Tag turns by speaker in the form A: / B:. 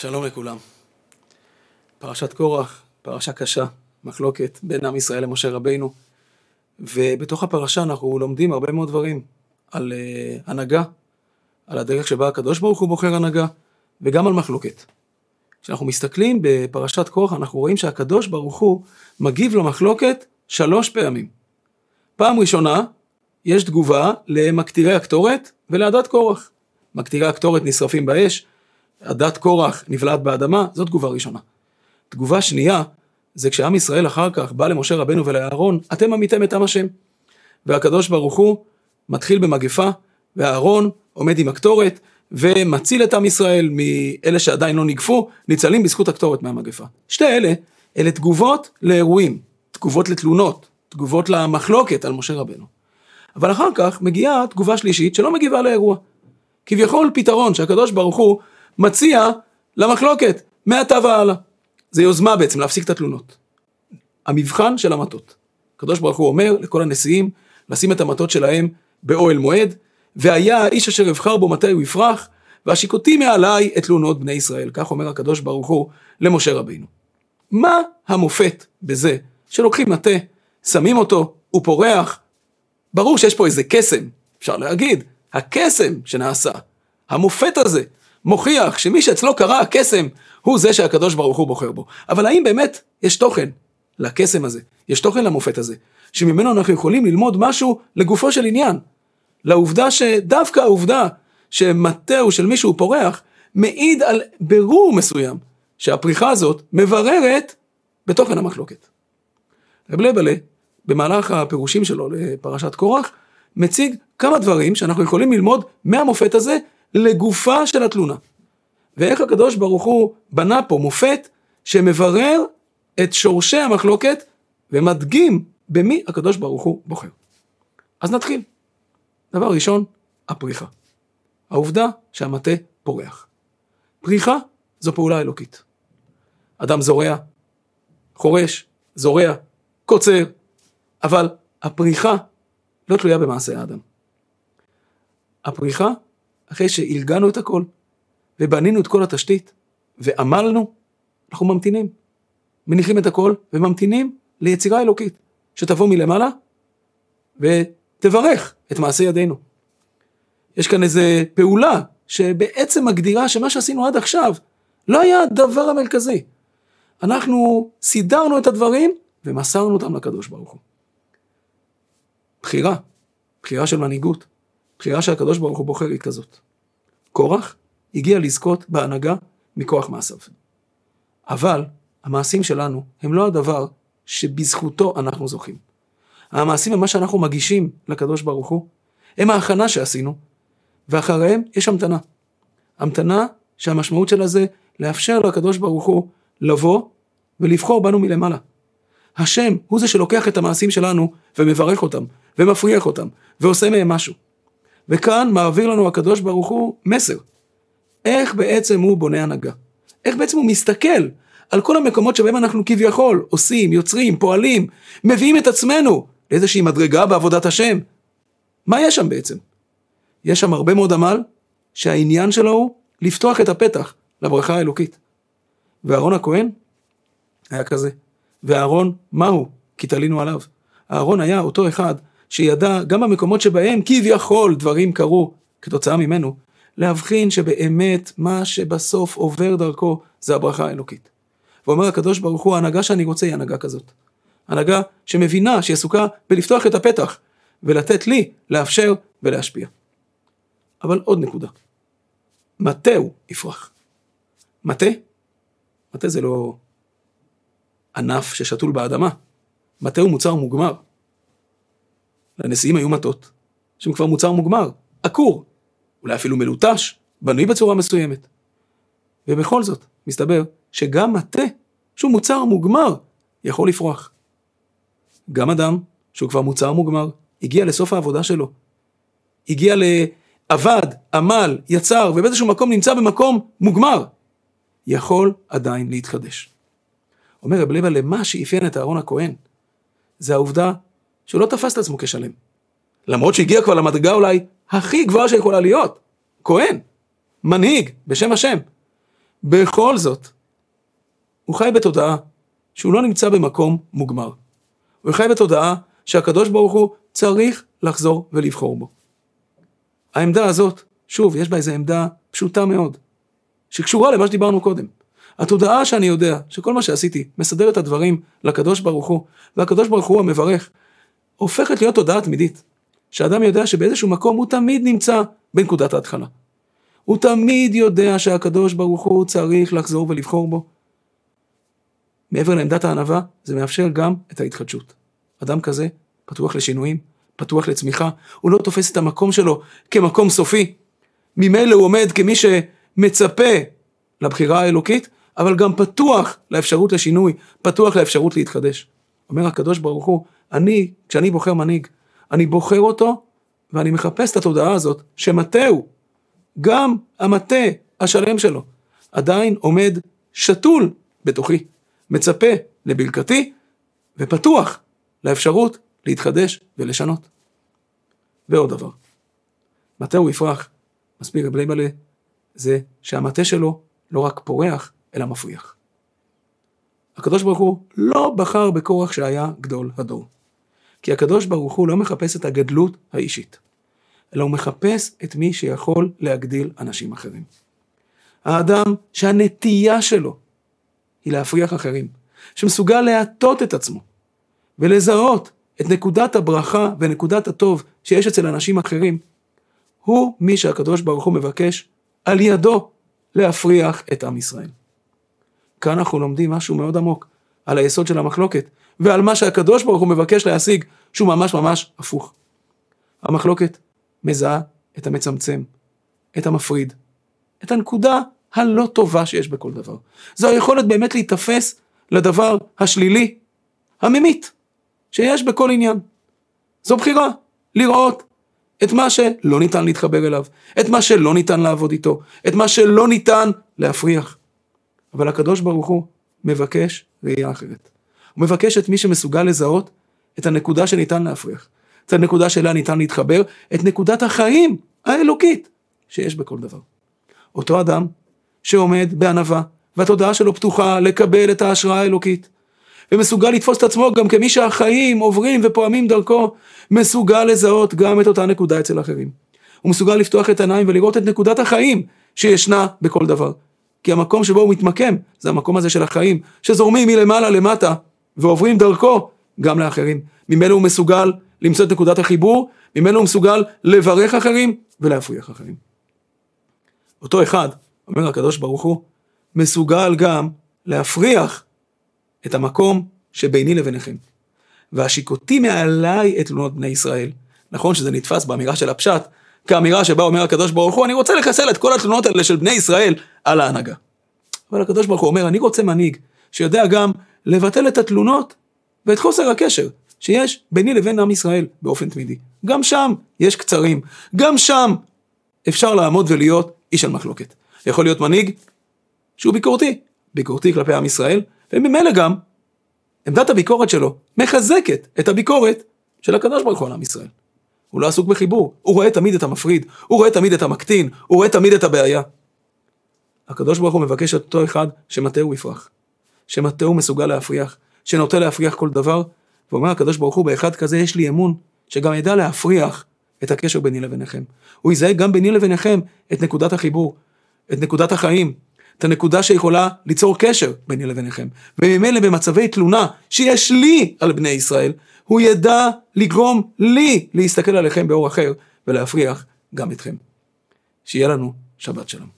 A: שלום לכולם. פרשת קורח, פרשה קשה, מחלוקת בין עם ישראל למשה רבינו, ובתוך הפרשה אנחנו לומדים הרבה מאוד דברים על uh, הנהגה, על הדרך שבה הקדוש ברוך הוא בוחר הנהגה, וגם על מחלוקת. כשאנחנו מסתכלים בפרשת קורח אנחנו רואים שהקדוש ברוך הוא מגיב למחלוקת שלוש פעמים. פעם ראשונה, יש תגובה למקטירי הקטורת ולעדת קורח. מקטירי הקטורת נשרפים באש, עדת קורח נבלעת באדמה, זו תגובה ראשונה. תגובה שנייה, זה כשעם ישראל אחר כך בא למשה רבנו ולאהרון, אתם עמיתם את עם השם. והקדוש ברוך הוא מתחיל במגפה, ואהרון עומד עם הקטורת, ומציל את עם ישראל מאלה שעדיין לא נגפו, ניצלים בזכות הקטורת מהמגפה. שתי אלה, אלה תגובות לאירועים, תגובות לתלונות, תגובות למחלוקת על משה רבנו. אבל אחר כך מגיעה תגובה שלישית שלא מגיבה לאירוע. כביכול פתרון שהקדוש ברוך הוא מציע למחלוקת, מעתה והלאה. זה יוזמה בעצם להפסיק את התלונות. המבחן של המטות. הקדוש ברוך הוא אומר לכל הנשיאים לשים את המטות שלהם באוהל מועד, והיה האיש אשר אבחר בו מתי הוא יפרח, והשיקותי מעליי את תלונות בני ישראל. כך אומר הקדוש ברוך הוא למשה רבינו. מה המופת בזה שלוקחים מטה, שמים אותו, הוא פורח, ברור שיש פה איזה קסם, אפשר להגיד, הקסם שנעשה, המופת הזה, מוכיח שמי שאצלו קרה הקסם, הוא זה שהקדוש ברוך הוא בוחר בו. אבל האם באמת יש תוכן לקסם הזה, יש תוכן למופת הזה, שממנו אנחנו יכולים ללמוד משהו לגופו של עניין. לעובדה שדווקא העובדה שמטהו של מישהו פורח, מעיד על ברור מסוים, שהפריחה הזאת מבררת בתוכן המחלוקת. רב לבלה, במהלך הפירושים שלו לפרשת קורח, מציג כמה דברים שאנחנו יכולים ללמוד מהמופת הזה לגופה של התלונה. ואיך הקדוש ברוך הוא בנה פה מופת שמברר את שורשי המחלוקת ומדגים במי הקדוש ברוך הוא בוחר. אז נתחיל. דבר ראשון, הפריחה. העובדה שהמטה פורח. פריחה זו פעולה אלוקית. אדם זורע, חורש, זורע, קוצר, אבל הפריחה לא תלויה במעשה האדם. הפריחה אחרי שהלגנו את הכל, ובנינו את כל התשתית, ועמלנו, אנחנו ממתינים. מניחים את הכל, וממתינים ליצירה אלוקית, שתבוא מלמעלה, ותברך את מעשה ידינו. יש כאן איזה פעולה, שבעצם מגדירה שמה שעשינו עד עכשיו, לא היה הדבר המרכזי. אנחנו סידרנו את הדברים, ומסרנו אותם לקדוש ברוך הוא. בחירה, בחירה של מנהיגות, בחירה שהקדוש ברוך הוא בוחר היא כזאת. קורח הגיע לזכות בהנהגה מכוח מעשיו. אבל המעשים שלנו הם לא הדבר שבזכותו אנחנו זוכים. המעשים הם מה שאנחנו מגישים לקדוש ברוך הוא, הם ההכנה שעשינו, ואחריהם יש המתנה. המתנה שהמשמעות שלה זה לאפשר לקדוש ברוך הוא לבוא ולבחור בנו מלמעלה. השם הוא זה שלוקח את המעשים שלנו ומברך אותם, ומפריח אותם, ועושה מהם משהו. וכאן מעביר לנו הקדוש ברוך הוא מסר. איך בעצם הוא בונה הנהגה? איך בעצם הוא מסתכל על כל המקומות שבהם אנחנו כביכול עושים, יוצרים, פועלים, מביאים את עצמנו לאיזושהי מדרגה בעבודת השם? מה יש שם בעצם? יש שם הרבה מאוד עמל שהעניין שלו הוא לפתוח את הפתח לברכה האלוקית. ואהרון הכהן היה כזה. ואהרון, מהו? כי תלינו עליו. אהרון היה אותו אחד שידע גם במקומות שבהם כביכול דברים קרו כתוצאה ממנו, להבחין שבאמת מה שבסוף עובר דרכו זה הברכה האלוקית. ואומר הקדוש ברוך הוא, ההנהגה שאני רוצה היא הנהגה כזאת. הנהגה שמבינה שהיא עסוקה בלפתוח את הפתח ולתת לי לאפשר ולהשפיע. אבל עוד נקודה. מטה הוא יפרח. מטה? מטה זה לא ענף ששתול באדמה. מטה הוא מוצר מוגמר. לנשיאים היו מטות, שהם כבר מוצר מוגמר, עקור, אולי אפילו מלוטש, בנוי בצורה מסוימת. ובכל זאת, מסתבר שגם מטה, שהוא מוצר מוגמר, יכול לפרוח. גם אדם, שהוא כבר מוצר מוגמר, הגיע לסוף העבודה שלו. הגיע לעבד, עמל, יצר, ובאיזשהו מקום נמצא במקום מוגמר. יכול עדיין להתחדש. אומר רב לבה למה שאפיין את אהרון הכהן, זה העובדה שהוא לא תפס את עצמו כשלם. למרות שהגיע כבר למדרגה אולי הכי גבוהה שיכולה להיות, כהן, מנהיג, בשם השם. בכל זאת, הוא חי בתודעה שהוא לא נמצא במקום מוגמר. הוא חי בתודעה שהקדוש ברוך הוא צריך לחזור ולבחור בו. העמדה הזאת, שוב, יש בה איזו עמדה פשוטה מאוד, שקשורה למה שדיברנו קודם. התודעה שאני יודע שכל מה שעשיתי מסדר את הדברים לקדוש ברוך הוא, והקדוש ברוך הוא המברך, הופכת להיות תודעה תמידית. שאדם יודע שבאיזשהו מקום הוא תמיד נמצא בנקודת ההתחלה. הוא תמיד יודע שהקדוש ברוך הוא צריך לחזור ולבחור בו. מעבר לעמדת הענווה, זה מאפשר גם את ההתחדשות. אדם כזה פתוח לשינויים, פתוח לצמיחה, הוא לא תופס את המקום שלו כמקום סופי. ממילא הוא עומד כמי שמצפה לבחירה האלוקית, אבל גם פתוח לאפשרות לשינוי, פתוח לאפשרות להתחדש. אומר הקדוש ברוך הוא, אני, כשאני בוחר מנהיג, אני בוחר אותו ואני מחפש את התודעה הזאת, שמטהו, גם המטה השלם שלו, עדיין עומד שתול בתוכי, מצפה לברכתי ופתוח לאפשרות להתחדש ולשנות. ועוד דבר, מטה הוא יפרח, מסביר רבי מלא, זה שהמטה שלו לא רק פורח, אלא מפריח. הקדוש ברוך הוא לא בחר בקורח שהיה גדול הדור. כי הקדוש ברוך הוא לא מחפש את הגדלות האישית, אלא הוא מחפש את מי שיכול להגדיל אנשים אחרים. האדם שהנטייה שלו היא להפריח אחרים, שמסוגל להטות את עצמו ולזהות את נקודת הברכה ונקודת הטוב שיש אצל אנשים אחרים, הוא מי שהקדוש ברוך הוא מבקש על ידו להפריח את עם ישראל. כאן אנחנו לומדים משהו מאוד עמוק על היסוד של המחלוקת ועל מה שהקדוש ברוך הוא מבקש להשיג שהוא ממש ממש הפוך. המחלוקת מזהה את המצמצם, את המפריד, את הנקודה הלא טובה שיש בכל דבר. זו היכולת באמת להיתפס לדבר השלילי, הממית, שיש בכל עניין. זו בחירה, לראות את מה שלא ניתן להתחבר אליו, את מה שלא ניתן לעבוד איתו, את מה שלא ניתן להפריח. אבל הקדוש ברוך הוא מבקש ראייה אחרת. הוא מבקש את מי שמסוגל לזהות את הנקודה שניתן להפריח, את הנקודה שאליה ניתן להתחבר, את נקודת החיים האלוקית שיש בכל דבר. אותו אדם שעומד בענווה, והתודעה שלו פתוחה לקבל את ההשראה האלוקית, ומסוגל לתפוס את עצמו גם כמי שהחיים עוברים ופועמים דרכו, מסוגל לזהות גם את אותה נקודה אצל אחרים. הוא מסוגל לפתוח את העיניים ולראות את נקודת החיים שישנה בכל דבר. כי המקום שבו הוא מתמקם זה המקום הזה של החיים, שזורמים מלמעלה למטה ועוברים דרכו גם לאחרים. ממנו הוא מסוגל למצוא את נקודת החיבור, ממנו הוא מסוגל לברך אחרים ולהפריח אחרים. אותו אחד, אומר הקדוש ברוך הוא, מסוגל גם להפריח את המקום שביני לביניכם. והשיקותי מעליי את תלונות בני ישראל. נכון שזה נתפס באמירה של הפשט, כאמירה שבה אומר הקדוש ברוך הוא, אני רוצה לחסל את כל התלונות האלה של בני ישראל על ההנהגה. אבל הקדוש ברוך הוא אומר, אני רוצה מנהיג שיודע גם לבטל את התלונות ואת חוסר הקשר שיש ביני לבין עם ישראל באופן תמידי. גם שם יש קצרים, גם שם אפשר לעמוד ולהיות איש של מחלוקת. יכול להיות מנהיג שהוא ביקורתי, ביקורתי כלפי עם ישראל, וממילא גם עמדת הביקורת שלו מחזקת את הביקורת של הקדוש ברוך הוא על עם ישראל. הוא לא עסוק בחיבור, הוא רואה תמיד את המפריד, הוא רואה תמיד את המקטין, הוא רואה תמיד את הבעיה. הקדוש ברוך הוא מבקש את אותו אחד שמטהו יפרח, שמטהו מסוגל להפריח, שנוטה להפריח כל דבר, ואומר הקדוש ברוך הוא, באחד כזה יש לי אמון, שגם ידע להפריח את הקשר ביני לביניכם. הוא יזהה גם ביני לביניכם את נקודת החיבור, את נקודת החיים, את הנקודה שיכולה ליצור קשר ביני לביניכם. וממילא במצבי תלונה שיש לי על בני ישראל, הוא ידע לגרום לי להסתכל עליכם באור אחר ולהפריח גם אתכם. שיהיה לנו שבת שלום.